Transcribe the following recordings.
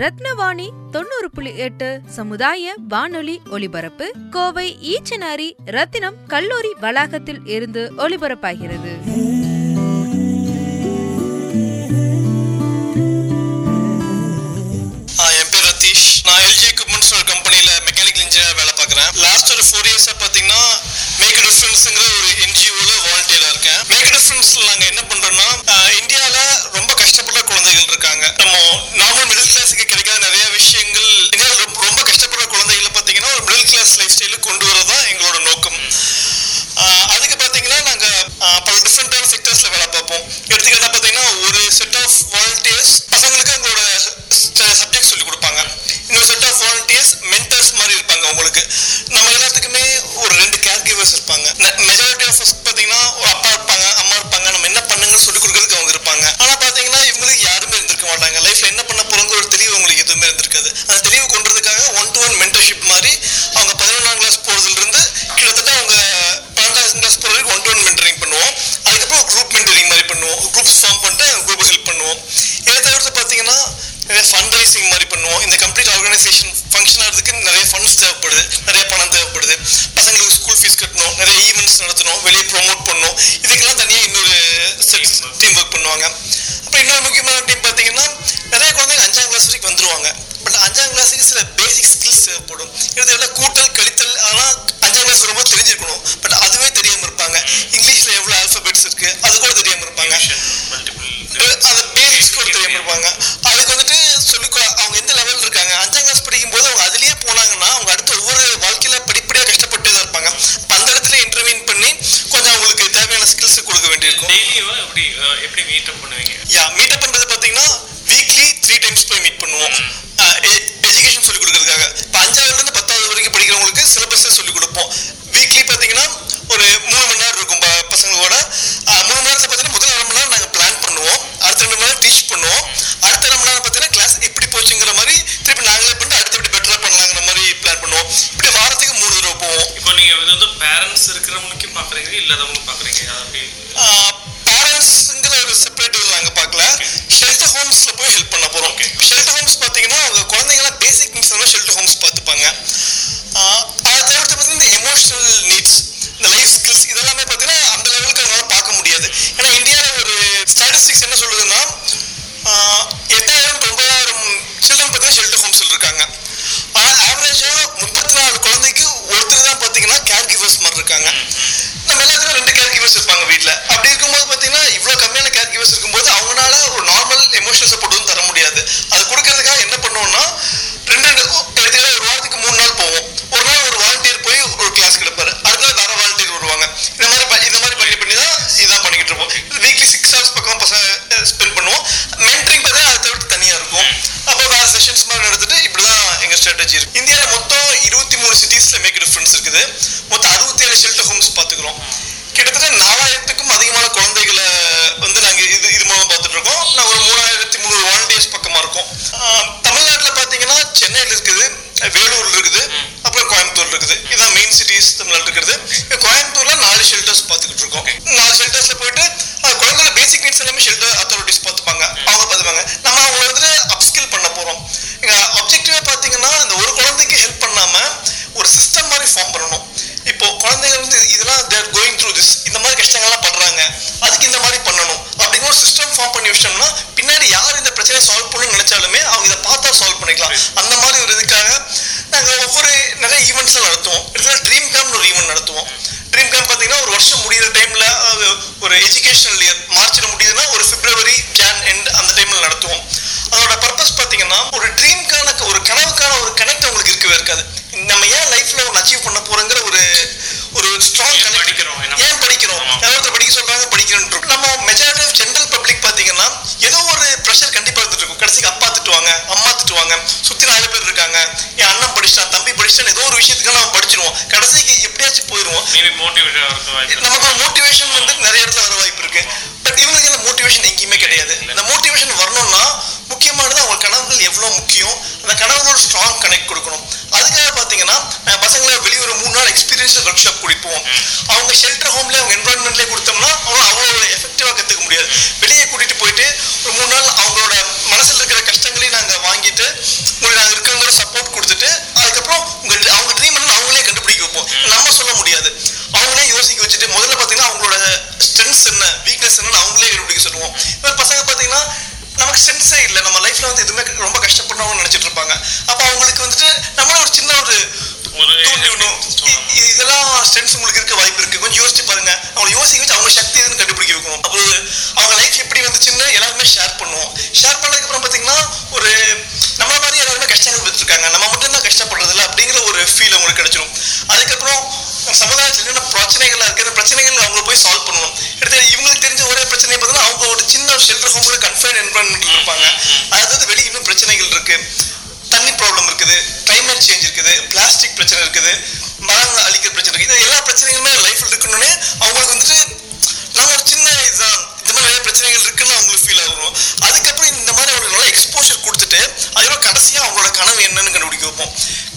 ரத்னவாணி தொண்ணூறு புள்ளி எட்டு சமுதாய வானொலி ஒலிபரப்பு கோவை ஈச்சனாரி ரத்தினம் கல்லூரி வளாகத்தில் இருந்து ஒலிபரப்பாகிறது. என் பேர் ரத்தீஷ். நான் எல்ஜி எக்யூப்மெண்ட்ஸ் கம்பெனியில் மெக்கானிக்கல் இன்ஜினியர் வேலை பார்க்குறேன். லாஸ்ட் ஒரு ஃபோர் இயர்ஸாக பார்த்தீங்கன்னா டீச்சர்ஸ் டீம் ஒர்க் பண்ணுவாங்க. அப்புறம் இன்னொரு முக்கியமான டீம் பார்த்தீங்கன்னா நிறைய குழந்தைங்க அஞ்சாம் கிளாஸ் வரைக்கும் வந்துருவாங்க. பட் அஞ்சாம் கிளாஸுக்கு சில பேசிக் ஸ்கில்ஸ் தேவைப்படும். இதில் கூட்டல் ese pues es el panaporoque. இருக்குது. அப்புறம் கோயம்புத்தூர் இருக்குது. இதான் மெயின் சிட்டிஸ் தமிழ்நாட்டில் இருக்கிறது கோயம்புத்தூர்ல நாலு ஷெல்டர்ஸ் மோட்டிவேஷன் நமக்கு மோட்டிவேஷன் வந்து நிறைய இடத்துல வர வாய்ப்பு இருக்கு. பட் இவங்களுக்கு அந்த மோட்டிவேஷன் எங்கேயுமே கிடையாது. இந்த மோட்டிவேஷன் வரணும்னா முக்கியமானது அவங்க கனவுகள் எவ்வளவு முக்கியம்? அந்த கனவுகளோட ஸ்ட்ராங் கனெக்ட் கொடுக்கணும். அதுக்காக பாத்தீங்கன்னா பசங்களை வெளியே ஒரு மூணு நாள் எக்ஸ்பீரியன்ஸ் ஒர்க் ஷாப் குடிப்போம். அவங்க ஷெல்டர் ஹோம்ல அவங்க என்வரான்மெண்ட்லேயே கொடுத்தோம்னா ஷெல்டர் ஹோம்ல கன்ஃபைன் என்வரன்மெண்ட் இருப்பாங்க அதாவது வெளியே இன்னும் பிரச்சனைகள் இருக்கு. தண்ணி ப்ராப்ளம் இருக்குது. கிளைமேட் சேஞ்ச் இருக்குது. பிளாஸ்டிக் பிரச்சனை இருக்குது. மரங்கள் அழிக்கிற பிரச்சனை இருக்குது. இது எல்லா பிரச்சனைகளுமே லைஃப்ல இருக்குன்னு அவங்களுக்கு வந்துட்டு நம்ம ஒரு சின்ன இதுதான் இந்த மாதிரி நிறைய பிரச்சனைகள் இருக்குன்னு அவங்களுக்கு ஃபீல் ஆகும். அதுக்கப்புறம் இந்த மாதிரி அவங்களுக்கு நல்லா எக்ஸ்போஷர் கொடுத்துட்டு அதுக்கப்புறம் கடைசியாக அவங்களோட கனவு என்னன்னு கண்டுபிடிக்க வைப்போம்.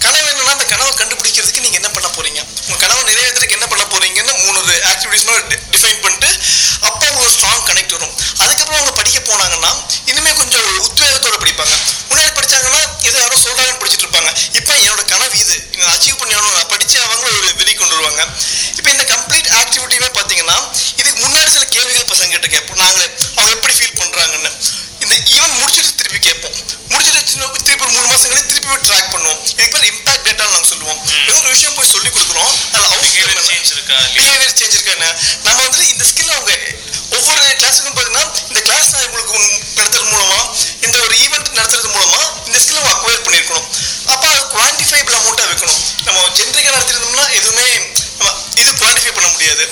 கனவு என்னன்னா அந்த கனவை கண்டுபிடிக்கிறதுக்கு நீங்க என்ன பண்ண போறீங்க? உங்க கனவை நிறைவேற்றுறதுக்கு என்ன பண்ண போறீங்கன்னு மூணு ஆக்டிவிட்டிஸ் டிஃபைன் பண்ணிட்டு அப்போ அவங்களுக்கு ஸ்ட்ராங் கனெக்ட் வரும். அதுக்கப்புறம் அவங்க படிக்க போனாங்கன்னா இனிமே கொஞ்சம் உத்வேகத்தோட படிப்பாங்க. முன்னாடி படிச்சாங்கன்னா இதை யாரோ சொல்றாங்கன்னு படிச்சுட்டு இருப்பாங்க. இப்போ என்னோட கனவு இது. நான் அச்சீவ் பண்ணணும் நான் படிச்சு அவங்க ஒரு வெறி கொண்டு வருவாங்க. இப்போ இந்த கம்ப்ளீட் ஆக்டிவிட்டியுமே பார்த்தீங்கன்னா இதுக்கு முன்னாடி சில கேள்விகள் பசங்க கிட்ட கேட்போம். நாங்களே அவங்க எப்படி ஃபீல் பண்ணுறாங்கன்னு இந்த ஈவன் முடிச்சுட்டு திருப்பி கேட்போம். முடிச்சுட்டு திருப்பி ஒரு மூணு மாசம் திருப்பி ட்ராக் பண்ணுவோம். இதுக்கு பேர் இம்பாக்ட் டேட்டான்னு நாங்கள் சொல்லுவோம். ஏதோ ஒரு விஷயம் போய் சொல்லி கொடுக்குறோம். அதில் அவங்க சேஞ்ச் இருக்கா? பிஹேவியர் சேஞ்ச் இருக்கான்னு. நம்ம வந்து இந்த ஸ்கில் அவங்க ஒவ்வொரு கிளாஸுக்கும் பார்த்தீங்கன்னா இந்த கிளாஸ் நான் உங்களுக்கு நடத்துறது மூலமா இந்த ஒரு ஈவெண்ட் நடத்துறது மூலமா இந்த ஸ்கில் அவங்க அக்வயர் பண்ணியிருக்கணும். அப்போ அது குவான்டிஃபைபிள் அமௌண்ட்டாக வைக்கணும் நம்ம ஜென்ரிக்காக நடத்திருந்தோம்னா எதுவுமே நம்ம இது குவான்டிஃபை பண்ண முடியாது.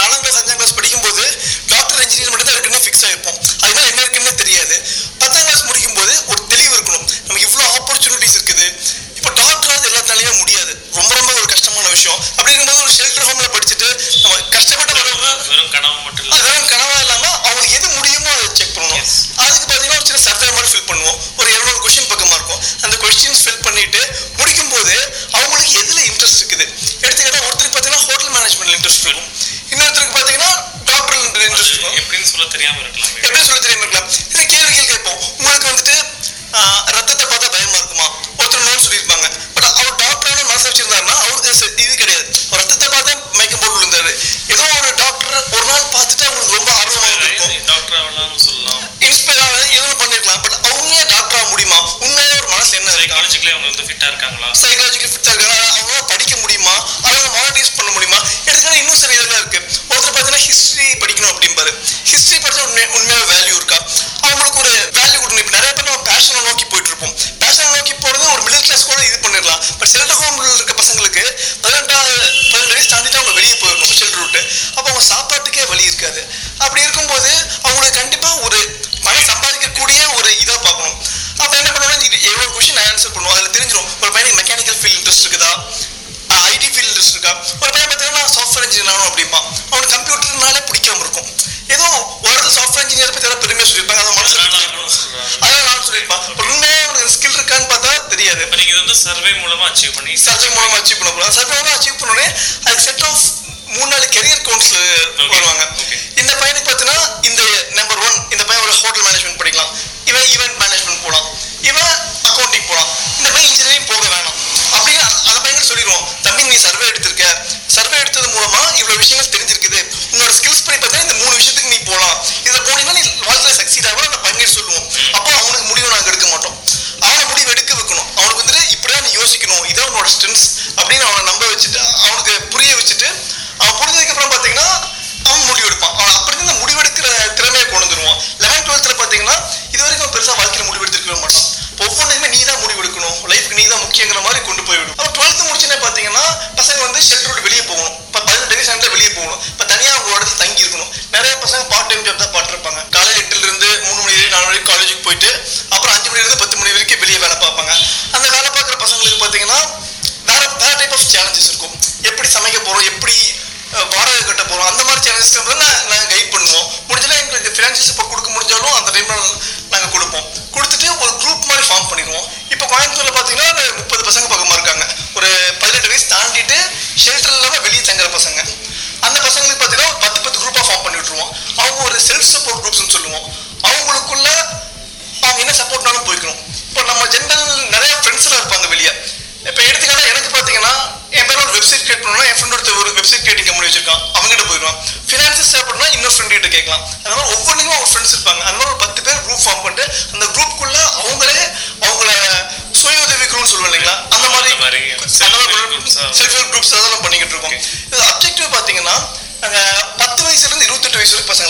நாலு பேர் சஞ்சய் கிளாஸ் ஹிஸ்ட்ரி படிக்கணும் அப்படிம்பாரு. ஹிஸ்ட்ரி படிச்சா உண்மை உண்மையாக கேட்கலாம் அந்த மாதிரி ஒவ்வொன்றுக்கும் அவங்க ஃப்ரெண்ட்ஸ் இருப்பாங்க. அந்த மாதிரி ஒரு பத்து பேர் குரூப் ஃபார்ம் பண்ணிட்டு அந்த குரூப்புக்குள்ள அவங்களே அவங்கள சுய உதவி குரூப்னு சொல்லுவோம் இல்லைங்களா? அந்த மாதிரி. செல்ஃப் ஹெல்ப் குரூப்ஸ் அதெல்லாம் பண்ணிக்கிட்டு இருக்கோம். இது அப்ஜெக்டிவ் பார்த்தீங்கன்னா நாங்கள் பத்து வயசுல இருந்து இருபத்தெட்டு வயசு வரைக்கும் பசங்களை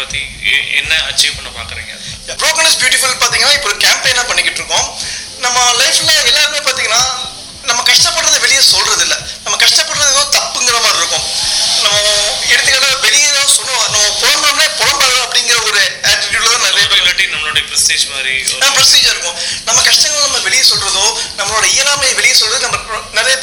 பத்தி என்ன அச்சீவ் பண்ண பாக்குறீங்க? ப்ரோக்கனஸ் பியூட்டிஃபுல் பார்த்தீங்கன்னா இப்போ ஒரு கேம்பெயினாக பண்ணிக்கிட்டு இருக்கோம். நம்ம லைஃப்ல எல்லாருமே பார்த்தீங்கன்னா நம்ம கஷ்டப்படுறதை வெளியே சொல்றது இல்ல நம்ம கஷ்டப்படுறது ஏதோ தப்புங்கிற மாதிரி இருக்கும். நம்ம எடுத்துக்கிட்ட வெளியே ஏதோ சொல்லுவோம் நம்ம புலம்புறோம்னா புலம்புறோம் அப்படிங்கிற ஒரு ஆட்டிடியூட்ல தான் நிறைய பேர் இல்லாட்டி நம்மளுடைய ப்ரெஸ்டீஜ் மாதிரி ப்ரொசீஜர் இருக்கும். நம்ம கஷ்டங்கள் நம்ம வெளியே சொல்றதோ நம்மளோட இயலாமையை வெளியே சொல்றது நம்ம நிறைய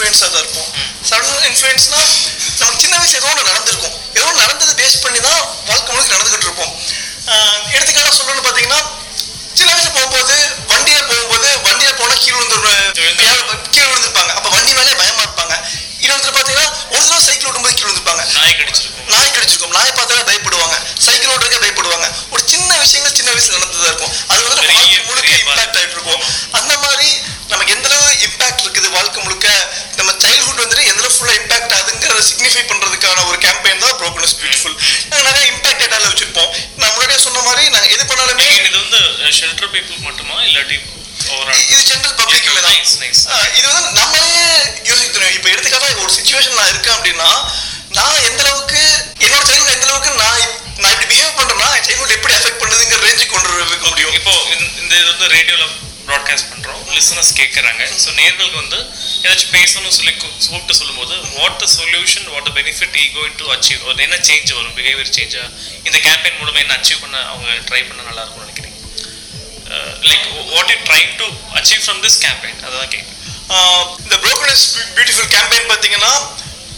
இன்ஃப்ளூயன்ஸாக தான் இருப்போம். சரௌண்டிங் இன்ஃப்ளூயன்ஸ்னா நமக்கு சின்ன வயசு ஏதோ ஒன்று நடந்திருக்கும். ஏதோ ஒன்று நடந்தது பேஸ் பண்ணி தான் வாழ்க்கை முழுக்க நடந்துகிட்டு இருப்போம். ஆஹ் எடுத்துக்காட்டா சொல்லணும்னு பார்த்தீங்கன்னா சின்ன வயசு போகும்போது வண்டியில போகும்போது வண்டியில போனா கீழே விழுந்து கீழே விழுந்திருப்பாங்க. அப்ப வண்டி மேலே பயமா இருப்பாங்க. இன்னொருத்தர் பாத்தீங்கன்னா ஒரு தடவை சைக்கிள் ஓட்டும்போது கீழே விழுந்திருப்பாங்க நாய் கடிச்சிருக்கும். நாய் கடிச்சிருக்கும். நாய் பார்த்தாலே பயப்படுவாங்க. சைக்கிள் ஓட்டுறதுக்கே பயப்படுவாங்க. ஒரு சின்ன விஷயங்கள் சின்ன வயசுல நடந்ததா இருக்கும். அது வந்து வாழ்க்கை முழுக்க இம்பாக்ட் ஆயிட்டு இருக்கும். அந்த மாதிரி நமக்கு எந்த அளவு இம்பாக்ட் இருக்குது வாழ்க்கை முழுக்க? நம்ம சைல்ட்ஹுட் வந்துட்டு எந்த அளவு ஃபுல்லா இம்பாக்ட் ஆகுதுங்கிறத சிக்னிஃபை பண்றதுக்கான ஒரு கேம்பெயின் தான் ப்ரோக்கனஸ் பியூட்டிஃபுல் நாங்க நிறைய இம்பாக்ட் டேட்டால வச்சிருப்போம். நான் முன்னாடியே சொன்ன மாதிரி நாங்க எது பண்ணாலுமே இது வந்து ஷெல்டர் பீப்புள் மட்டுமா இல்லாட்டி இது ஜென்ரல் பப்ளிக்ல தான். இது வந்து நம்மளே யோசிக்கணும் இப்போ எடுத்துக்காட்டா ஒரு சுச்சுவேஷன் நான் இருக்கேன் அப்படின்னா நான் எந்த அளவுக்கு என்னோட சைல்டு எந்த அளவுக்கு நான் நான் இப்படி பிஹேவ் பண்றேன்னா என் சைல்டு எப்படி அஃபெக்ட் பண்ணுதுங்கிற ரேஞ்சுக்கு கொண்டு வைக்க முடியும். இப்போ இந்த- இது வந்து ரேடியோல ப்ராட்காஸ்ட் பண்றோம். லிசனர்ஸ் கேட்குறாங்க ஸோ நேர்களுக்கு வந்து ஏதாச்சும் பேசணும்னு சொல்லி கூப்பிட்டு சொல்லும்போது what the solution what the benefit E going to achieve என்ன சேஞ்ச் வரும்? பிஹேவியர் சேஞ்சா இந்த கேம்பெயின் மூலமா என்ன அச்சீவ் பண்ண அவங்க ட்ரை பண்ண நல்லா இருக்கும்னு நினைக்கிறீங்க? Like what you try to achieve from this campaign அதான் கேட்கு இந்த இந்த இஸ் பியூட்டிஃபுல் கேம்பெயின் பார்த்தீங்கன்னா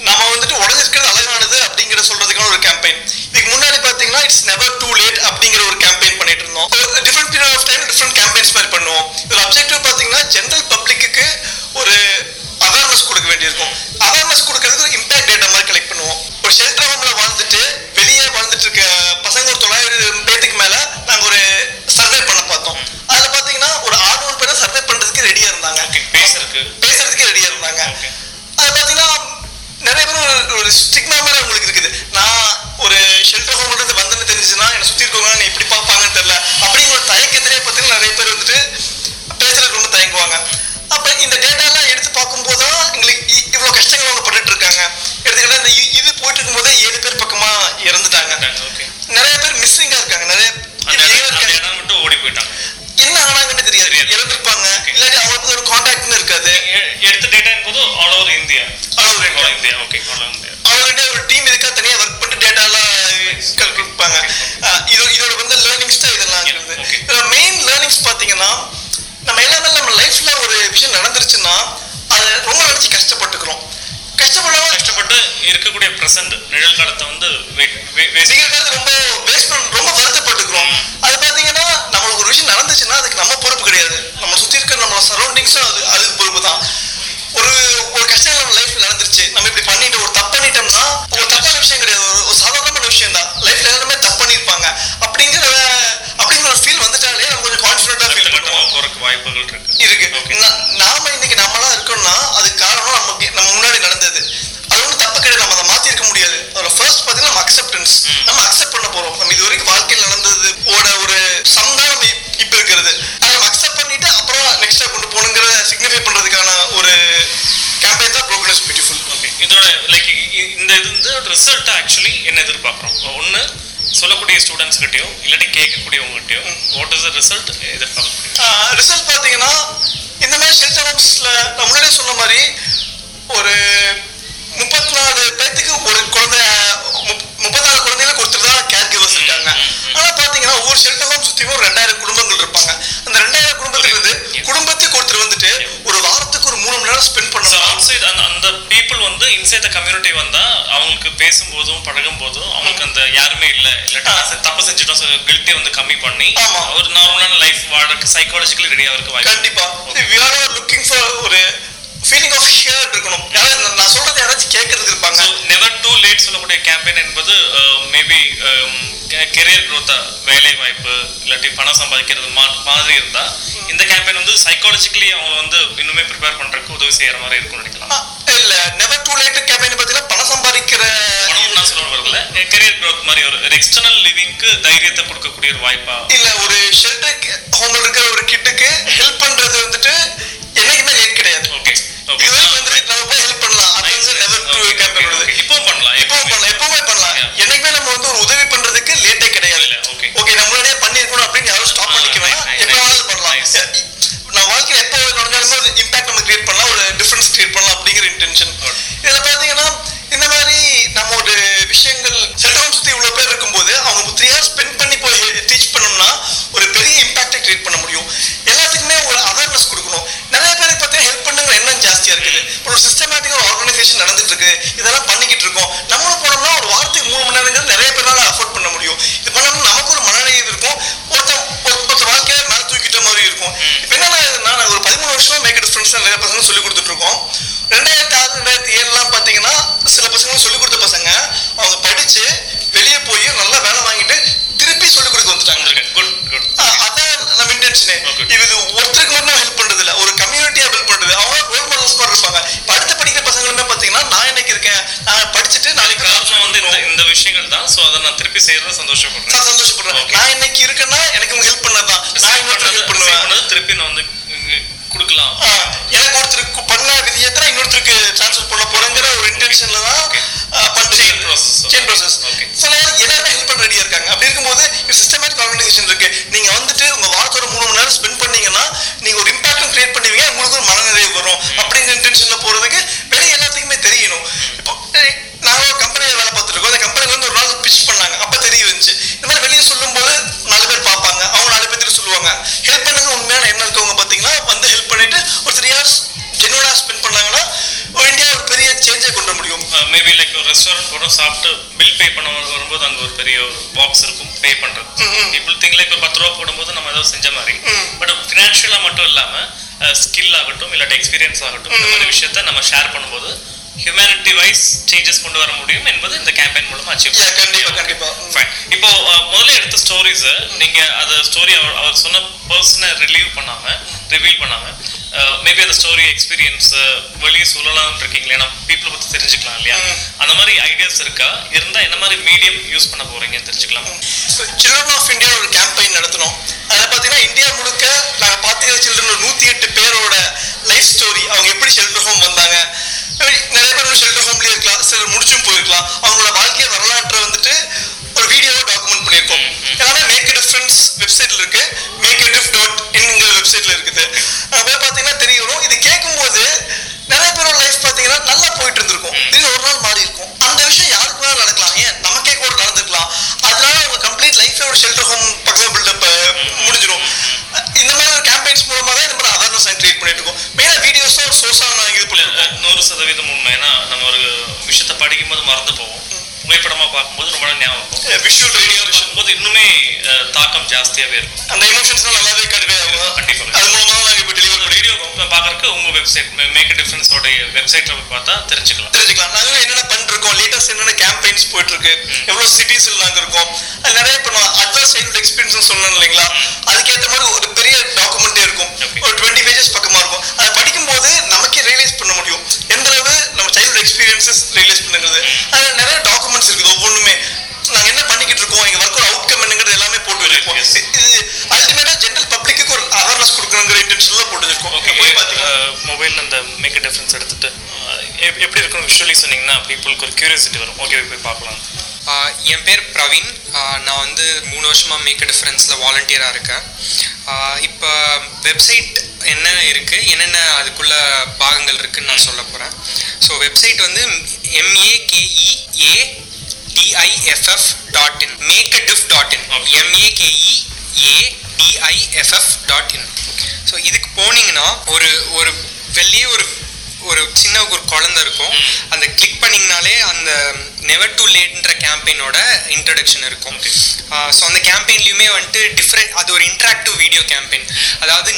நம்ம வந்துட்டு உடஞ்சிருக்கிறது அழகானது அப்படிங்கிற சொல்றதுக்கான ஒரு கேம்பெயின் இதுக்கு முன்னாடி பார்த்தீங்கன்னா இட்ஸ் நெவர் டூ லேட் அப்படிங்கிற ஒரு கேம்பெயின் பண்ணிட்டு இருந்தோம். Different period of time different campaigns மாதிரி பண்ணுவோம். இதில் அப்ஜெக்டிவ் பார்த்தீங்கன்னா ஜென்ரல் பப்ளிக்கு ஒரு அவேர்னஸ் கொடுக்க வேண்டியிருக்கும். அவேர்னஸ் கொடுக்கறதுக்கு ஒரு இம்பாக்ட் டேட்டா மாதிரி கலெக்ட் பண்ணுவோம். ஒரு ஷெல்டர் ஹோம்ல வாழ்ந்துட்டு வெளியே வாழ்ந்துட்டு இருக்க பசங்க ஒரு தொள்ளாயிரம் பேசுறதுக்கு ரெடியா இருந்தாங்க. அது பாத்தீங்கன்னா நிறைய பேர் ஒரு ஸ்டிக்மா மாதிரி அவங்களுக்கு இருக்குது. நான் ஒரு ஷெல்டர் ஹோம்ல இருந்து வந்தேன்னு தெரிஞ்சுன்னா என்னை சுத்தி இருக்கவங்க என்னை எப்படி பார்ப்பாங்கன்னு தெரியல. அப்படிங்கிற ஒரு தயக்கத்திலே பார்த்தீங்கன்னா நிறைய பேர் வந்துட்டு பேசுறதுக்கு ரொம்ப தயங்குவாங்க. அப்ப இந்த டேட்டா எல்லாம் எடுத்து அக்செப்டன்ஸ் நம்ம அக்செப்ட் பண்ண போறோம். நம்ம இது வரைக்கும் வாழ்க்கையில் நடந்தது ஓட ஒரு சம் தான் நம்ம இப்- இப்ப இருக்கிறது. அதை அக்செப்ட் பண்ணிட்டு அப்புறம் நெக்ஸ்டா கொண்டு போகணுங்கிற சிக்னிஃபை பண்றதுக்கான ஒரு கேம்பெயின் தான் ப்ரோக்ரஸ் பியூட்டிஃபுல் ஓகே இதோட லைக் இந்த இது வந்து ரிசல்ட் ஆக்சுவலி என்ன எதிர்பார்க்குறோம்? ஒன்று சொல்லக்கூடிய ஸ்டூடெண்ட்ஸ் கிட்டயோ இல்லாட்டி கேட்கக்கூடியவங்ககிட்டயோ வாட் இஸ் த ரிசல்ட் எதிர்பார்க்க ரிசல்ட் பாத்தீங்கன்னா இந்த மாதிரி ஷெல்டர் ஹோம்ஸ்ல நான் முன்னாடியே சொன்ன மாதிரி ஒரு முப்பத்தி நாலு பேத்துக்கு ஒரு குழந்தை முப்- முப்பத்தாறு குழந்தைகளுக்கு ஒருத்தர் தான் கேர் கிவர்ஸ் இருக்காங்க. ஆனா பாத்தீங்கன்னா ஒவ்வொரு ஷெல்டர் ஹோம் சுத்தியும் ஒரு ரெண்டாயிரம் குடும்பங்கள் இருப்பாங்க. அந்த ரெண்டாயிரம் குடும்பத்துல இருந்து. குடும்பத்துக்கு ஒருத்தர் வந்துட்டு ஒரு வாரத்துக்கு ஒரு மூணு மணி நேரம் ஸ்பெண்ட் ஸோ பண்ணலாம். அவுட் சைட் அந்த அந்த பீப்புள் வந்து இன்சைட் த கம்யூனிட்டி வந்தா அவங்களுக்கு பேசும்போதும் பழகும் போதும் அவங்களுக்கு அந்த யாருமே இல்ல. இல்லாட்டி தப்பு செஞ்சுட்டோம் கில்ட்டே வந்து கம்மி பண்ணி. ஒரு நார்மலான லைஃப் வாழறதுக்கு சைக்காலஜிக்கலி ரெடி ஆகிறதுக்கு வாய்ப்பு கண்டிப்பா. வி ஆர் லுக்கிங் ஃபார் ஒரு ஃபீலிங் ஆஃப் ஹியர் இருக்கணும். யாராவது நான் சொல்றது யாராச்சும் கேட்கறதுக்கு இருப்பாங்க. நெவர் டூ லேட் சொல்லக்கூடிய கேம்பெயின் என்பது மேபி கெரியர் growth வேலை வாய்ப்பு இல்லாட்டி பணம் சம்பாதிக்கிறது மாதிரி இருந்தா இந்த கேம்பெயின் வந்து சைக்காலஜிக்கலி அவங்க வந்து இன்னுமே ப்ரிப்பேர் பண்றதுக்கு உதவி செய்யற மாதிரி இருக்கும்னு நினைக்கலாம். இல்ல நெவர் டூ லேட் கேம்பெயின் பாத்தீங்கன்னா பணம் சம்பாதிக்கிற நான் சொல்ல வரல கெரியர் growth மாதிரி ஒரு எக்ஸ்டர்னல் லிவிங்க்கு தைரியத்தை கொடுக்கக்கூடிய ஒரு வாய்ப்பா? இல்ல ஒரு ஷெல்டர் ஹோம்ல இருக்கிற ஒரு கிட்டுக்கு ஹெல்ப் பண்றது வந்துட்டு என்னைக்குமே லேட் கிடையாது. ஓகே ஓகே இதுவே வந்து நம்ம போய் ஹெல்ப் பண்ணலாம். அது வந்து நெவர் டூ கேம்பெயின் இப்பவும் பண்ணலாம். எப்பவும் பண்ணலாம். எப்பவுமே பண்ணலாம். Yeah. என்னைக்குமே நம்ம வந்து ஒரு உதவி பண்றதுக்கு லேட்டே கிடையாது. ஓகே பண்ணிருக்கணும் அப்படின்னு யாரும் ஸ்டாப் Ah, பண்ணிக்க வேணாம். nice, எப்ப nice, வேணாலும் பண்ணலாம். நான் வாழ்க்கையில எப்போ நடந்தாலுமே ஒரு இம்பாக்ட் நம்ம கிரியேட் பண்ணலாம். ஒரு டிஃபரன்ஸ் கிரியேட் பண்ணலாம் அப்படிங்கிற இன்டென்ஷன். இதுல பாத்தீங்கன்னா இந்த மாதிரி நம்ம ஒரு விஷயங்கள் செட்டவன் சுத்தி இவ்வளவு பேர் இருக்கும்போது அவங்க த்ரீ ஹவர்ஸ் ஸ்பெண்ட் பண்ணி போய் டீச் பண்ணோம்னா ஆர்கனைசேஷன் நடந்துட்டு இருக்கு இதெல்லாம் பண்ணிக்கிட்டு இருக்கோம் நம்மளும் போனோம்னா ஒரு வாரத்துக்கு மூணு மணி நேரங்கிறது நிறைய பேரால அஃபோர்ட் பண்ண முடியும். இது பண்ணோம்னா நமக்கு ஒரு மனநிறைவு இருக்கும். ஒருத்தன் ஒரு- ஒருத்தர் வாழ்க்கையில மேல தூக்கிட்ட மாதிரி இருக்கும். இப்போ என்ன ஆகுதுன்னா நாங்க ஒரு பதிமூணு வருஷமா மேக் டிஃபரன்ஸ் நிறைய பசங்க சொல்லி கொடுத்துட்டு ரெஸ்டாரண்ட் போகிறோம் சாப்பிட்டு பில் பே பண்ண வரும்போது அங்கே ஒரு பெரிய பாக்ஸ் இருக்கும் பே பண்றது. பீப்புள் திங்க் லைக் ஒரு பத்து ரூபா போடும்போது நம்ம ஏதோ செஞ்ச மாதிரி. பட் ஃபினான்ஷியலா மட்டும் இல்லாம ஸ்கில் ஆகட்டும் இல்லாட்டி எக்ஸ்பீரியன்ஸ் ஆகட்டும் இந்த மாதிரி விஷயத்த நம்ம ஷேர் பண்ணும்போது ஹியூமனிட்டி வைஸ் சேஞ்சஸ் கொண்டு வர முடியும் என்பது இந்த கேம்பெயின் மூலமா அச்சீவ். இப்போ முதல்ல எடுத்த ஸ்டோரிஸ் நீங்க அந்த ஸ்டோரி அவர் அவர் சொன்ன பர்சனை ரிலீவ் பண்ணாம ரிவீல் பண்ணாம மேபி அந்த ஸ்டோரி எக்ஸ்பீரியன்ஸ் வெளியே சொல்லலாம்னு இருக்கீங்களா ஏன்னா பீப்புளை பத்தி தெரிஞ்சுக்கலாம் இல்லையா? அந்த மாதிரி ஐடியாஸ் இருக்கா? இருந்தா என்ன மாதிரி மீடியம் யூஸ் பண்ண போறீங்கன்னு தெரிஞ்சுக்கலாம். சில்ட்ரன் ஆஃப் இந்தியா ஒரு கேம்பெயின் நடத்தினோம் அதில் பார்த்தீங்கன்னா இந்தியா முழுக்க நாங்கள் பார்த்துக்கிற சில்ட்ரன் நூற்றி எட்டு பேரோட லைஃப் ஸ்டோரி அவங்க எப்படி ஷெல்டர் ஹோம் வந்தாங்க? நிறைய பேர் ஷெல்டர் ஹோம்லேயே இருக்கலாம். சிலர் முடிச்சும் போயிருக்கலாம். அவங்களோட வாழ்க்கை வரலாற்றை வந்துட்டு ஒரு வீடியோவை டாக்குமெண்ட் பண்ணியிருக்கோம். எல்லாமே மேக் டிஃப்ரென்ஸ் வெப்சைட்ல இருக்கு. மேக் டிஃப் டாட் இன்னுங்கிற வெப்சைட்ல இருக்குது. போய் பார்த்தீங்கன்னா தெரிய வரும் இது கேட்கும்போது நிறைய பேரோட லைஃப் பார்த்தீங்கன்னா நல்லா போயிட்டு இருந்திருக்கும். திடீர்னு ஒரு தாக்கம் ஜாஸ்தியாவே இருக்கும். அந்த எமோஷன்ஸ்லாம் நல்லாவே கன்வே ஆகும் கண்டிப்பா. அது மூலமா தான் நாங்கள் இப்போ டெலிவர் பண்ணி வீடியோ பார்க்கறதுக்கு உங்க வெப்சைட் மேக் டிஃபரன்ஸோட வெப்சைட்ல பார்த்தா தெரிஞ்சுக்கலாம். தெரிஞ்சுக்கலாம். நாங்களும் என்னென்ன பண்ணிட்டு இருக்கோம் லேட்டஸ்ட் என்னென்ன கேம்பெயின்ஸ் போயிட்டு இருக்கு எவ்வளவு சிட்டிஸ்ல நாங்க இருக்கோம் அது நிறைய நான் அட்வான்ஸ் சைல்டு எக்ஸ்பீரியன்ஸ் சொன்னேன் இல்லைங்களா? அதுக்கேற்ற மாதிரி ஒரு பெரிய டாக்குமெண்டே இருக்கும். ஒரு டுவெண்ட்டி பேஜஸ் பக்கமா இருக்கும். அதை படிக்கும்போது நமக்கே ரியலைஸ் பண்ண முடியும். எந்த அளவு நம்ம சைல்டு எக்ஸ்பீரியன்சஸ் ரியலைஸ் அந்த மேக் டிஃபரன்ஸ் எப்- எப்படி இருக்கும் விஷுவலி சொன்னீங்கன்னா பீப்புளுக்கு ஒரு கியூரியாசிட்டி வரும். ஓகே போய் பார்க்கலாம். என் பேர் பிரவீன். நான் வந்து மூணு வருஷமாக மேக் டிஃப்ரென்ஸில் வாலண்டியராக இருக்கேன். இப்போ வெப்சைட் என்ன இருக்குது என்னென்ன அதுக்குள்ள பாகங்கள் இருக்குன்னு நான் சொல்ல போகிறேன் ஸோ வெப்சைட் வந்து M A K E A D I F F dot in make diff dot in M A K E A D I F F dot in so இதுக்கு போனீங்கன்னா ஒரு ஒரு வெளியே ஒரு ஒரு சின்ன ஒரு குழந்தை இருக்கும் அந்த கிளிக் பண்ணீங்கனாலே அந்த நெவர் டு லேட்ன்ற கேம்பெயினோட இன்ட்ரடக்ஷன் இருக்கும் ஸோ அந்த கேம்பெயின்லையுமே வந்துட்டு டிஃப்ரெண்ட் அது ஒரு இன்ட்ராக்டிவ் வீடியோ கேம்பெயின் அதாவது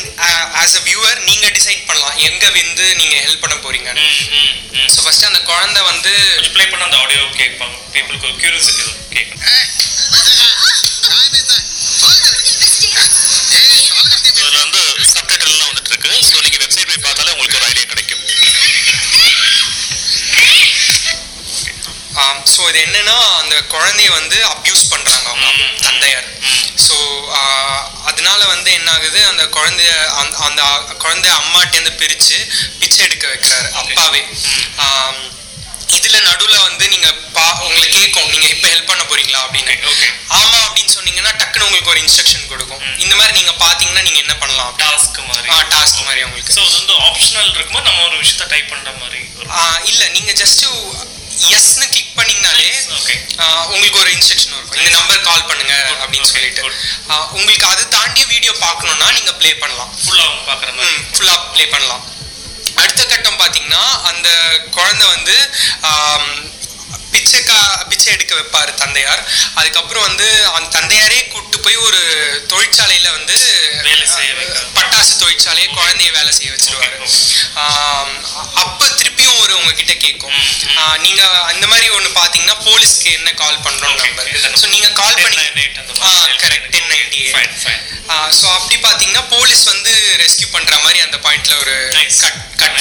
ஆஸ் அ வியூவர் நீங்கள் டிசைட் பண்ணலாம் எங்கே வந்து நீங்கள் ஹெல்ப் பண்ண போறீங்கன்னு ஸோ ஃபர்ஸ்ட் அந்த குழந்தை வந்து ப்ளே பண்ண அந்த ஆடியோ கேட்பாங்க பீப்புளுக்கு ஒரு கியூரியாசிட்டி கேட்கும் சப்டைட்டில்லாம் வந்துட்டு இருக்கு ஸோ நீங்கள் வெப்சைட் போய் பார்த்தாலே உங்களுக்கு ஒரு ஐடியா கிடைக்கும். ஸோ இது என்னன்னா அந்த குழந்தைய வந்து அப்யூஸ் பண்ணுறாங்க அவங்க தந்தையார். ஸோ அதனால வந்து என்ன ஆகுது? அந்த குழந்தைய அந்த அந்த குழந்தைய அம்மாட்டேருந்து பிரித்து பிச்சை எடுக்க வைக்கிறாரு. அப்பாவே. இதுல நடுவுல வந்து நீங்க பா உங்களை கேட்கும். நீங்க இப்ப ஹெல்ப் பண்ண போறீங்களா அப்படின்னு. Okay. ஆமா அப்படின்னு சொன்னீங்கன்னா டக்குன்னு உங்களுக்கு ஒரு இன்ஸ்ட்ரக்ஷன் கொடுக்கும். இந்த மாதிரி நீங்க பாத்தீங்கன்னா நீங்க என்ன பண்ணலாம் டாஸ்க் மாதிரி. டாஸ்க் மாதிரி உங்களுக்கு. ஸோ அது வந்து ஆப்ஷனல் இருக்குமா நம்ம ஒரு விஷயத்த டைப் பண்ற மாதிரி ஆ, இல்ல நீங்க ஜஸ்ட் எஸ்னு கிளிக் பண்ணீங்கனாலே. ஆ, உங்களுக்கு ஒரு இன்ஸ்ட்ரக்ஷன் இருக்கும் இந்த நம்பர் கால் பண்ணுங்க அப்படின்னு சொல்லிட்டு. ஆ, உங்களுக்கு அது தாண்டிய வீடியோ பார்க்கணும்னா நீங்க ப்ளே பண்ணலாம். ஃபுல்லா பார்க்குற மாதிரி. ஃபுல்லா ப்ளே பண்ணலாம். அடுத்த கட்டம் பாத்தீங்கன்னா அந்த குழந்தை வந்து பிச்சைக்கா பிச்சை எடுக்க வைப்பாரு தந்தையார் அதுக்கப்புறம் வந்து அந்த தந்தையாரே கூட்டு போய் ஒரு தொழிற்சாலையில வந்து. பட்டாசு தொழிற்சாலையை குழந்தைய வேலை செய்ய வச்சிருவாரு அப்ப திருப்பியும் ஒரு உங்ககிட்ட கேட்கும் ஆ, நீங்க அந்த மாதிரி ஒண்ணு பாத்தீங்கன்னா போலீஸ்க்கு என்ன கால் பண்றோம் Okay, நம்பர். ஸோ நீங்க கால் பண்ணி 1098 அந்த மாதிரி. Correct ten ninety. ஸோ அப்படி பாத்தீங்கன்னா போலீஸ் வந்து ரெஸ்கியூ பண்ற மாதிரி அந்த பாயிண்ட்ல ஒரு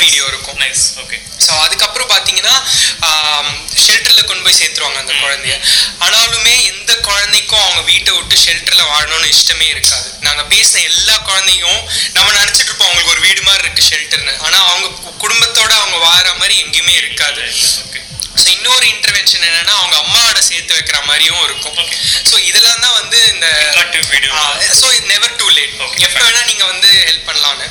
வீடியோ இருக்கும். நைஸ் ஓகே ஸோ அதுக்கப்புறம் பார்த்தீங்கன்னா ஷெல்டரில் கொண்டு போய் சேர்த்துருவாங்க அந்த குழந்தைய. ஆனாலுமே எந்த குழந்தைக்கும் அவங்க வீட்டை விட்டு ஷெல்டரில் வாழணும்னு இஷ்டமே இருக்காது. நாங்கள் பேசின எல்லா குழந்தையும் நம்ம நினச்சிட்டு இருப்போம் அவங்களுக்கு ஒரு வீடு மாதிரி இருக்கு ஷெல்டர்னு ஆனால் அவங்க குடும்பத்தோட அவங்க வாழற மாதிரி எங்கேயுமே இருக்காது. ஓகே ஸோ இன்னொரு இன்டர்வென்ஷன் என்னன்னா அவங்க அம்மாவோட சேர்த்து வைக்கிற மாதிரியும் இருக்கும். ஸோ இதெல்லாம் தான் வந்து இந்த. ஸோ நெவர் டூ லேட் எப்போ வேணா நீங்க வந்து ஹெல்ப் பண்ணலாம்னு.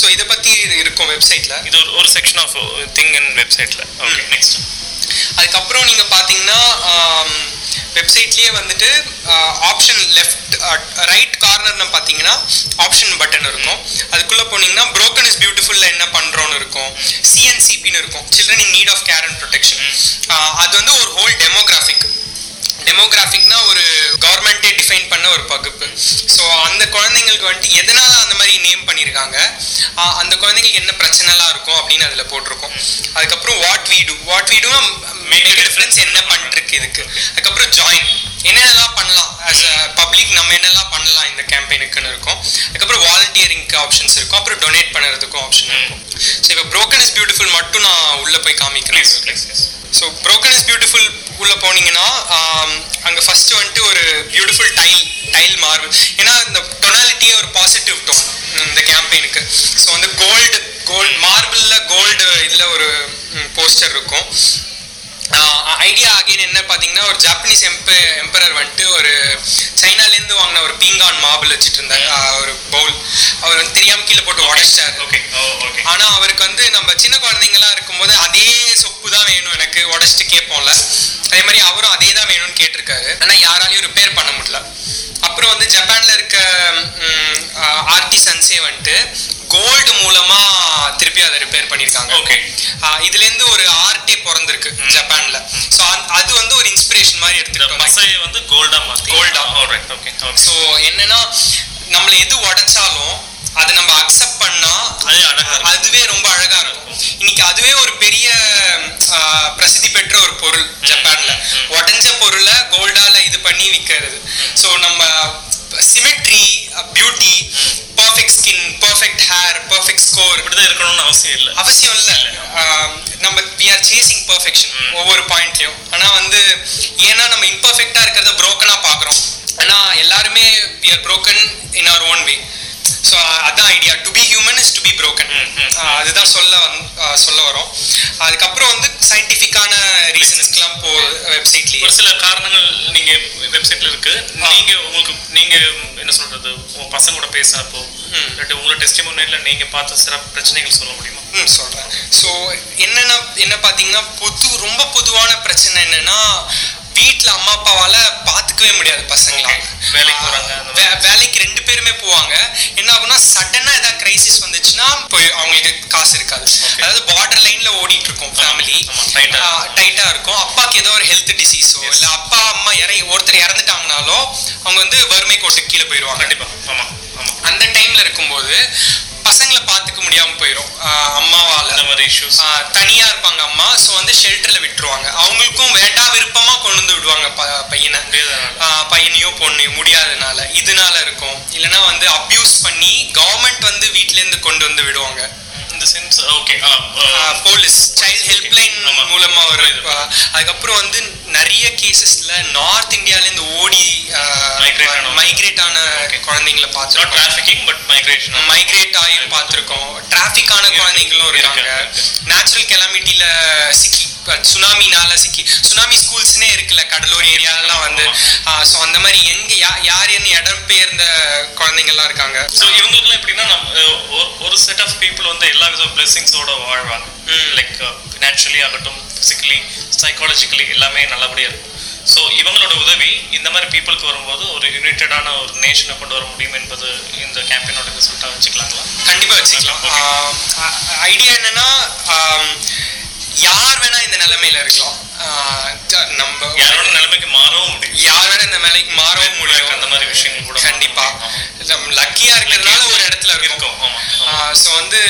ஸோ இதை பத்தி இருக்கும் வெப்சைட்ல இது ஒரு ஒரு செக்ஷன் ஆஃப் திங் இன் வெப்சைட்ல ஓகே நெக்ஸ்ட் அதுக்கப்புறம் நீங்க பாத்தீங்கன்னா வெப்சைட்லேயே வந்துட்டு ஆப்ஷன் லெஃப்ட் ரைட் கார்னர்னு பார்த்தீங்கன்னா ஆப்ஷன் பட்டன் இருக்கும். அதுக்குள்ளே போனீங்கன்னா ப்ரோக்கன் இஸ் பியூட்டிஃபுல்ல என்ன பண்ணுறோன்னு இருக்கும். சிஎன்சிபின்னு இருக்கும். Children in need of care and protection அது வந்து ஒரு ஹோல் டெமோகிராஃபிக் டெமோகிராஃபிக்னா ஒரு கவர்மெண்ட்டே டிஃபைன் பண்ண ஒரு பகுப்பு. ஸோ அந்த குழந்தைங்களுக்கு வந்துட்டு எதனால அந்த மாதிரி நேம் பண்ணியிருக்காங்க அந்த குழந்தைங்களுக்கு என்ன பிரச்சனைலாம் இருக்கும் அப்படின்னு அதில் போட்டிருக்கோம். அதுக்கப்புறம் what we do what we make difference என்ன பண்ணிருக்கு இதுக்கு அதுக்கப்புறம் ஜாயின் என்னென்னலாம் பண்ணலாம்? ஆஸ் அ பப்ளிக் நம்ம என்னெல்லாம் பண்ணலாம் இந்த கேம்பெயினுக்குன்னு இருக்கும். அதுக்கப்புறம் வாலண்டியரிங்க்கு ஆப்ஷன்ஸ் இருக்கும். அப்புறம் டொனேட் பண்ணுறதுக்கும் ஆப்ஷன் இருக்கும். ஸோ இப்போ broken இஸ் பியூட்டிஃபுல் மட்டும் நான் உள்ளே போய் காமிக்கிறேன். ஸோ broken இஸ் பியூட்டிஃபுல் உள்ள போனீங்கன்னா அங்கே ஃபர்ஸ்ட் வந்துட்டு ஒரு பியூட்டிஃபுல் டைல் டைல் மார்பிள் ஏன்னா இந்த டொனாலிட்டியே ஒரு பாசிட்டிவ் டோன் இந்த கேம்பெயினுக்கு ஸோ வந்து கோல்டு கோல்டு மார்பிளில் கோல்டு இதில் ஒரு போஸ்டர் இருக்கும். ஐடியா அகைன் என்ன பார்த்தீங்கன்னா ஒரு ஜாப்பனீஸ் எம்ப எம்பரர் வந்துட்டு ஒரு சைனாலேருந்து வாங்கின ஒரு பீங்கான் மார்பிள் வச்சுட்டு இருந்தார் ஒரு பவுல் அவர் வந்து தெரியாம கீழே போட்டு உடைச்சிட்டாரு. ஓகே ஓகே ஆனா அவருக்கு வந்து நம்ம சின்ன குழந்தைங்களா இருக்கும்போது அதே சொப்பு தான் வேணும் எனக்கு உடச்சிட்டு கேட்போம்ல. அதே மாதிரி அவரும் அதே தான் வேணும்னு கேட்டிருக்காரு. ஆனா யாராலையும் ரிப்பேர் பண்ண முடியல. அப்புறம் வந்து ஜப்பான்ல இருக்க ஆர்டிசன்ஸே வந்துட்டு கோல்டு மூலமா திருப்பி அதை ரிப்பேர் பண்ணியிருக்காங்க Okay. ஆஹ் இதுல இருந்து ஒரு ஆர்ட்டே பிறந்திருக்கு ஜப்பான்ல ஸோ அது வந்து ஒரு இன்ஸ்பிரேஷன் மாதிரி இந்த எடுத்துக்கிட்டோம் பசையை வந்து கோல்டா மாத்தி. ஆ. ஆல்ரைட் ஓகே ஸோ என்னன்னா நம்மளை எது உடைச்சாலும் அதை நம்ம அக்செப்ட் பண்ணா அது அழகா. அதுவே ரொம்ப அழகா இருக்கும். இன்னைக்கு அதுவே ஒரு பெரிய பிரசித்தி பெற்ற ஒரு பொருள் ஜப்பான்ல. உடஞ்ச பொருளை கோல்டால இது பண்ணி விற்கிறது ஸோ நம்ம symmetry beauty perfect skin perfect hair perfect score இப்படிதான் இருக்கணும்னு அவசியம் இல்லை. அவசியம் இல்லை. நம்ம வி ஆர் சேசிங் பர்ஃபெக்ஷன் ஒவ்வொரு பாயிண்ட்லயும் ஆனா வந்து ஏன்னா நம்ம இம்பர்ஃபெக்டா இருக்கிறத broken-ஆ பார்க்குறோம். ஆனா எல்லாருமே we are broken in our own way so அதான் idea to be human is to be. ஆஹ் அதுதான் சொல்ல ஆஹ் சொல்ல வரோம். அதுக்கப்புறம் வந்து சயின்டிஃபிக்கான ரீசன்ஸ்க்கெலாம் போ வெப்சைட்லேயே ஒரு சில காரணங்கள் நீங்க வெப்சைட்ல இருக்கு. நீங்க உங்களுக்கு நீங்க என்ன சொல்றது உங்க பசங்களோட பேசினப்போ ம். இல்லாட்டி உங்களோட டெஸ்டிமோனியல்ல நீங்க பார்த்த சிறப்பு பிரச்சனைகள் சொல்ல முடியுமா? ம் சொல்கிறேன் ஸோ என்னென்ன என்ன பார்த்தீங்கன்னா பொது ரொம்ப பொதுவான பிரச்சனை என்னன்னா வீட்டில் அம்மா அப்பாவால் பார்த்துக்கவே முடியாது பசங்களா. Okay. வேலைக்கு போறாங்க, காசு இருக்காது. அதாவது பார்டர் லைனில் ஓடிட்டு இருக்கும். ஃபேமிலி ஆ இருக்கும். அப்பாவுக்கு ஏதோ ஒரு ஹெல்த் டிசீஸோ. இல்லை அப்பா அம்மா இறை ஒருத்தர் இறந்துட்டாங்கனாலோ அவங்க வந்து வறுமை கோட்டுக்கு கீழே போயிடுவாங்க. கண்டிப்பா. ஆமா ஆமா. அந்த டைம்ல இருக்கும்போது பசங்களை பார்த்துக்க முடியாம போயிடும் அம்மாவால. இந்த மாதிரி இஷ்யூஸ் தனியா இருப்பாங்க அம்மா. ஸோ வந்து ஷெல்டர்ல விட்டுருவாங்க. அவங்களுக்கும் வேண்டா விருப்பமா கொண்டு வந்து விடுவாங்க பையனை. பையனையோ பொண்ணையோ முடியாதனால. இதனால இருக்கும். இல்லைன்னா வந்து அப்யூஸ் பண்ணி கவர்மெண்ட் வந்து வீட்ல இருந்து கொண்டு வந்து விடுவாங்க. இந்த sense okay police child helpline. மூலமா ஒரு அதுக்கப்புறம் வந்து நிறைய கேசஸ்ல நார்த் இந்தியால இருந்து ஓடி. மைக்ரேட் ஆன. குழந்தைங்களை பார்த்துருக்கோம். டிராஃபிக்கிங் பட் மைக்ரேஷன் மைக்ரேட் ஆகி பார்த்துருக்கோம். டிராஃபிக்கான குழந்தைங்களும் இருக்காங்க. இருக்கு. நேச்சுரல் கெலாமிட்டியில சிக்கி சுனாமினால சிக்கி. சுனாமி ஸ்கூல்ஸ்னே இருக்குல்ல கடலூர் ஏரியாலலாம் வந்து. ஸோ அந்த மாதிரி எங்க யார் என்ன இடம் பெயர்ந்த குழந்தைங்கள்லாம் இருக்காங்க? ஸோ இவங்களுக்குலாம் எப்படின்னா ஒரு- எல்லா வித பிளெஸிங்ஸோட வாழ்வாங்க. லைக் ஃபினான்ஷியலி ஆகட்டும் ஃபிசிக்கலி சைக்காலஜிக்கலி எல்லாமே நல்லபடியாக இருக்கும். ஸோ இவங்களோட உதவி இந்த மாதிரி பீப்புளுக்கு வரும்போது ஒரு யுனைட்டடான ஒரு நேஷனை கொண்டு வர முடியும் என்பது இந்த கேம்பெயினோட ரிசல்ட்டாக வச்சுக்கலாங்களா? கண்டிப்பா வச்சுக்கலாம். ஐடியா என்னன்னா யார் வேணா இந்த நிலைமையில இருக்கலாம். நம்ம யாரோட நிலைமைக்கு மாறவும் முடியும். யார் வேணா இந்த நிலைக்கு மாறவும் முடியும். அந்த மாதிரி விஷயங்கள் கூட கண்டிப்பா. லக்கியா இருக்கிறதுனால ஒரு இடத்துல இருக்கும். ஸோ வந்து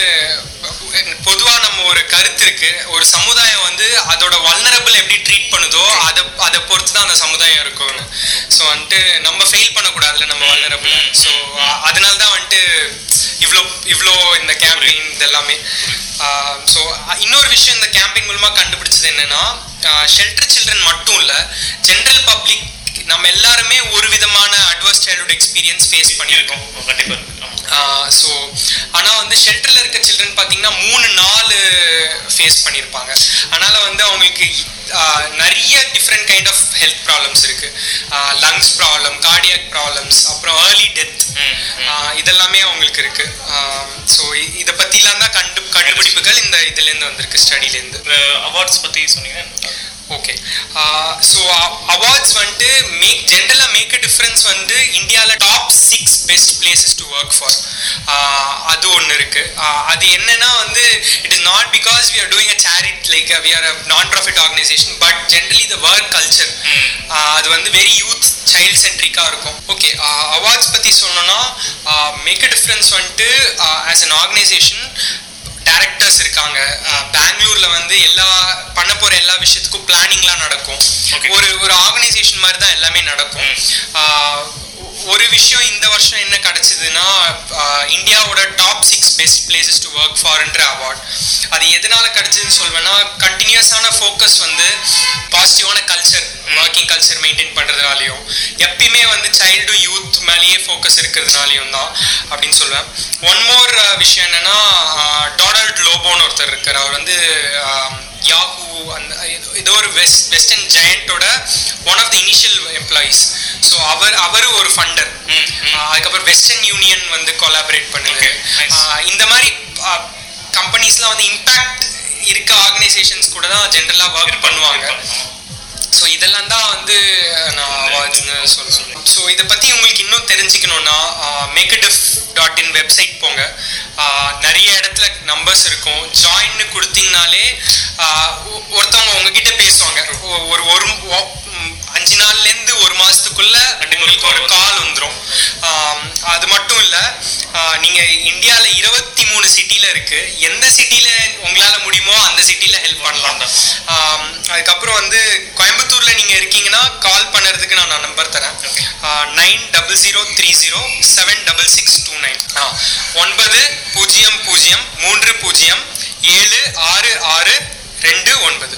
பொதுவா நம்ம ஒரு கருத்து இருக்கு. ஒரு சமுதாயம் வந்து அதோட வல்னரபிள் எப்படி ட்ரீட் பண்ணுதோ அதை அதை பொறுத்து தான் அந்த சமுதாயம் இருக்கும்னு. ஸோ வந்துட்டு நம்ம ஃபெயில் பண்ணக்கூடாதுல நம்ம வல்னரபிள் ஸோ அதனால தான் வந்துட்டு இவ்வளோ இவ்வளோ இந்த கேம்பெயின் இதெல்லாமே. ஸோ இன்னொரு விஷயம் இந்த கேம்பெயின் மூலமாக கண்டுபிடிச்சது என்னன்னா ஷெல்டர் சில்ட்ரன் மட்டும் இல்லை ஜென்ரல் பப்ளிக் நம்ம எல்லாருமே ஒரு விதமான அட்வர்ஸ் சைல்டுஹுட் எக்ஸ்பீரியன்ஸ் ஃபேஸ் பண்ணியிருக்கோம். இருக்கு ஸோ ஆனால் வந்து ஷெல்டரில் இருக்க சில்ட்ரன் பார்த்தீங்கன்னா மூணு நாலு ஃபேஸ் பண்ணியிருப்பாங்க. அதனால் வந்து அவங்களுக்கு நிறைய different kind of health problems இருக்குது லங்ஸ் ப்ராப்ளம் கார்டியாக் ப்ராப்ளம்ஸ் அப்புறம் ஏர்லி டெத். இதெல்லாமே அவங்களுக்கு இருக்குது ஸோ இதை பற்றிலாம் தான் கண்டு கண்டுபிடிப்புகள் இந்த இதுலேருந்து வந்திருக்கு ஸ்டடிலேருந்து அவார்ட்ஸ் பத்தி சொன்னீங்க ஓகே ஸோ அவார்ட்ஸ் வந்துட்டு மேக் ஜென்ரலாக மேக் அ டிஃப்ரென்ஸ் வந்து இந்தியாவில் top six best places to work for அது ஒன்று இருக்குது அது என்னன்னா வந்து it is not because we are doing a charity like we are a non profit organization but generally the work culture அது வந்து வெரி யூத் சைல்ட் சென்ட்ரிக்காக இருக்கும். Okay awards பற்றி சொல்லணும்னா மேக் அ டிஃப்ரென்ஸ் வந்துட்டு ஆஸ் அன் ஆர்கனைசேஷன் டேரக்டர்ஸ் இருக்காங்க. பெங்களூர்ல வந்து எல்லா பண்ண போற எல்லா விஷயத்துக்கும் பிளானிங்லாம் நடக்கும். ஒரு ஒரு ஆர்கனைசேஷன் மாதிரி தான் எல்லாமே நடக்கும். ஒரு விஷயம் இந்த வருஷம் என்ன கிடைச்சதுன்னா இந்தியாவோட top six best places to work ஃபார்ன்ற award அது எதனால கிடைச்சதுன்னு சொல்வேன்னா கண்டினியூஸான ஃபோக்கஸ் வந்து பாசிட்டிவான கல்ச்சர் கல்ச்சர் மெயின்டைன் பண்ணுறதுனாலையும் எப்பயுமே வந்து சைல்டும் யூத் மேலேயே ஃபோக்கஸ் இருக்கிறதுனாலையும் தான் அப்படின்னு சொல்லுவேன் ஒன் மோர் விஷயம் என்னன்னா டொனால்ட் லோபோன்னு ஒருத்தர் இருக்கார். அவர் வந்து யாஹூ அந்த ஏதோ ஒரு west western ஜெயண்டோட one of the initial employees so அவர் அவர் ஒரு ஃபண்டர் அதுக்கப்புறம் வெஸ்டர்ன் யூனியன் வந்து கொலாபரேட் பண்ணுது. ஆஹ் இந்த மாதிரி கம்பெனிஸ்லாம் வந்து இம்பேக்ட் இருக்க ஆர்கனைசேஷன்ஸ் கூட தான் ஜென்ரலாக ஒர்க் பண்ணுவாங்க. ஸோ இதெல்லாம் தான் வந்து நான் சொல்லுவேன் ஸோ இதை பற்றி உங்களுக்கு இன்னும் தெரிஞ்சுக்கணுன்னா மேக்கடிஃப் டாட் இன் வெப்சைட் போங்க. நிறைய இடத்துல நம்பர்ஸ் இருக்கும். ஜாயின்னு கொடுத்தீங்கனாலே ஒருத்தவங்க உங்ககிட்ட பேசுவாங்க. ஒரு ஒரு அஞ்சு நாள்லேருந்து ஒரு மாதத்துக்குள்ள உங்களுக்கு ஒரு கால் வந்துடும் அது மட்டும் இல்லை நீங்கள் இந்தியாவில் இருபத்தி மூணு சிட்டியில் இருக்குது எந்த சிட்டியில் உங்களால் முடியுமோ அந்த சிட்டியில் ஹெல்ப் பண்ணலாம். அதுக்கப்புறம் வந்து கோயம்புத்தூரில் நீங்கள் இருக்கீங்கன்னா கால் பண்ணுறதுக்கு நான் நம்பர் தரேன். Nine double zero three zero seven double six two nine. ஒன்பது பூஜ்ஜியம் பூஜ்ஜியம் மூன்று பூஜ்ஜியம் ஏழு ஆறு ஆறு ரெண்டு ஒன்பது.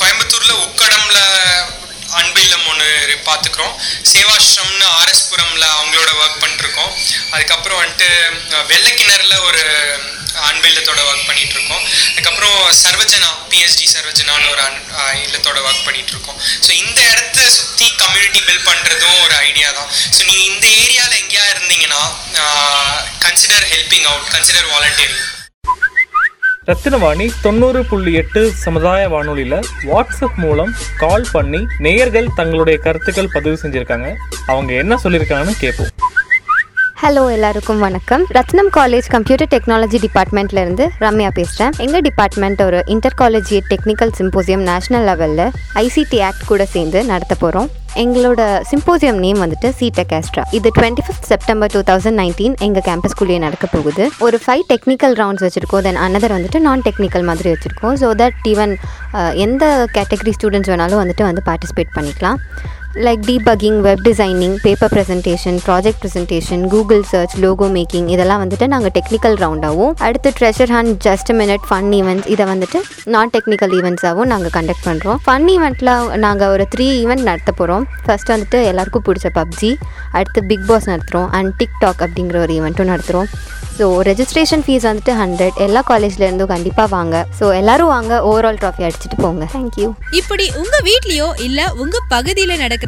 கோயம்புத்தூர்ல உக்கடம்ல அன்பில்லம் ஒன்று பார்த்துக்குறோம் சேவாஸ்ரம்னு ஆர்எஸ்புரம்ல அவங்களோட ஒர்க் பண்ணிருக்கோம் அதுக்கப்புறம் வந்துட்டு வெள்ளக்கிணறுல ஒரு அன்பில்லத்தோட ஒர்க் பண்ணிட்டு இருக்கோம் அதுக்கப்புறம் சர்வஜனா பிஎஸ்டி சர்வஜனான்னு ஒரு அன்- இல்லத்தோட ஒர்க் பண்ணிட்டு இருக்கோம் ஸோ இந்த இடத்த சுற்றி கம்யூனிட்டி பில்ட் பண்ணுறதும் ஒரு ஐடியா தான். ஸோ நீங்கள் இந்த ஏரியாவில் எங்கேயா இருந்தீங்கன்னா consider helping out consider volunteering Rathinavani தொண்ணூறு புள்ளி எட்டு சமுதாய வானொலியில் வாட்ஸ்அப் மூலம் கால் பண்ணி நேயர்கள் தங்களுடைய கருத்துக்கள் பதிவு செஞ்சுருக்காங்க. அவங்க என்ன சொல்லியிருக்காங்கன்னு கேட்போம் ஹலோ எல்லாருக்கும் வணக்கம். ரத்னம் காலேஜ் கம்ப்யூட்டர் டெக்னாலஜி டிபார்ட்மெண்ட்லேருந்து ரம்யா பேசுகிறேன் எங்கள் டிபார்ட்மெண்ட் ஒரு inter college technical symposium national லெவலில் ஐசிடி ஆக்ட் கூட சேர்ந்து நடத்த போகிறோம் எங்களோட சிம்போசியம் நேம் வந்துட்டு சிடெக் ஆஸ்ட்ரா இது twenty fifth September two thousand nineteen எங்கள் கேம்பஸ்குள்ளேயே நடக்க போகுது. ஒரு ஃபைவ் டெக்னிக்கல் ரவுண்ட்ஸ் வச்சுருக்கோம். தென் அனதர் வந்துட்டு நான் டெக்னிக்கல் மாதிரி வச்சுருக்கோம். ஸோ தட் ஈவன் எந்த கேட்டகரி ஸ்டூடெண்ட்ஸ் வேணாலும் வந்துட்டு வந்து பார்ட்டிசிபேட் பண்ணிக்கலாம். Like debugging web designing paper presentation project presentation Google search logo making இதெல்லாம் வந்துட்டு நாங்கள் டெக்னிக்கல் ரவுண்டாகவும் அடுத்து treasure hunt just minute fun events இதை வந்துட்டு நான் டெக்னிக்கல் ஈவெண்ட்ஸாகவும் நாங்கள் கண்டக்ட் பண்ணுறோம் ஃபன் ஈவெண்ட்டில் நாங்கள் ஒரு த்ரீ ஈவெண்ட் நடத்த போகிறோம் ஃபர்ஸ்ட் வந்துட்டு எல்லாருக்கும் பிடிச்ச பப்ஜி அடுத்து பிக் பாஸ் நடத்துகிறோம் அண்ட் டிக்டாக் அப்படிங்கிற ஒரு ஈவெண்ட்டும் நடத்துகிறோம் ஸோ ரெஜிஸ்ட்ரேஷன் ஃபீஸ் வந்துட்டு ஹண்ட்ரட் எல்லா காலேஜ்லேருந்தும் கண்டிப்பாக வாங்க. ஸோ எல்லாரும் வாங்க ஓவரால் ட்ராஃபி அடிச்சுட்டு போங்க. தேங்க்யூ இப்படி உங்கள் வீட்லேயோ இல்லை உங்கள் பகுதியில் நடக்கிற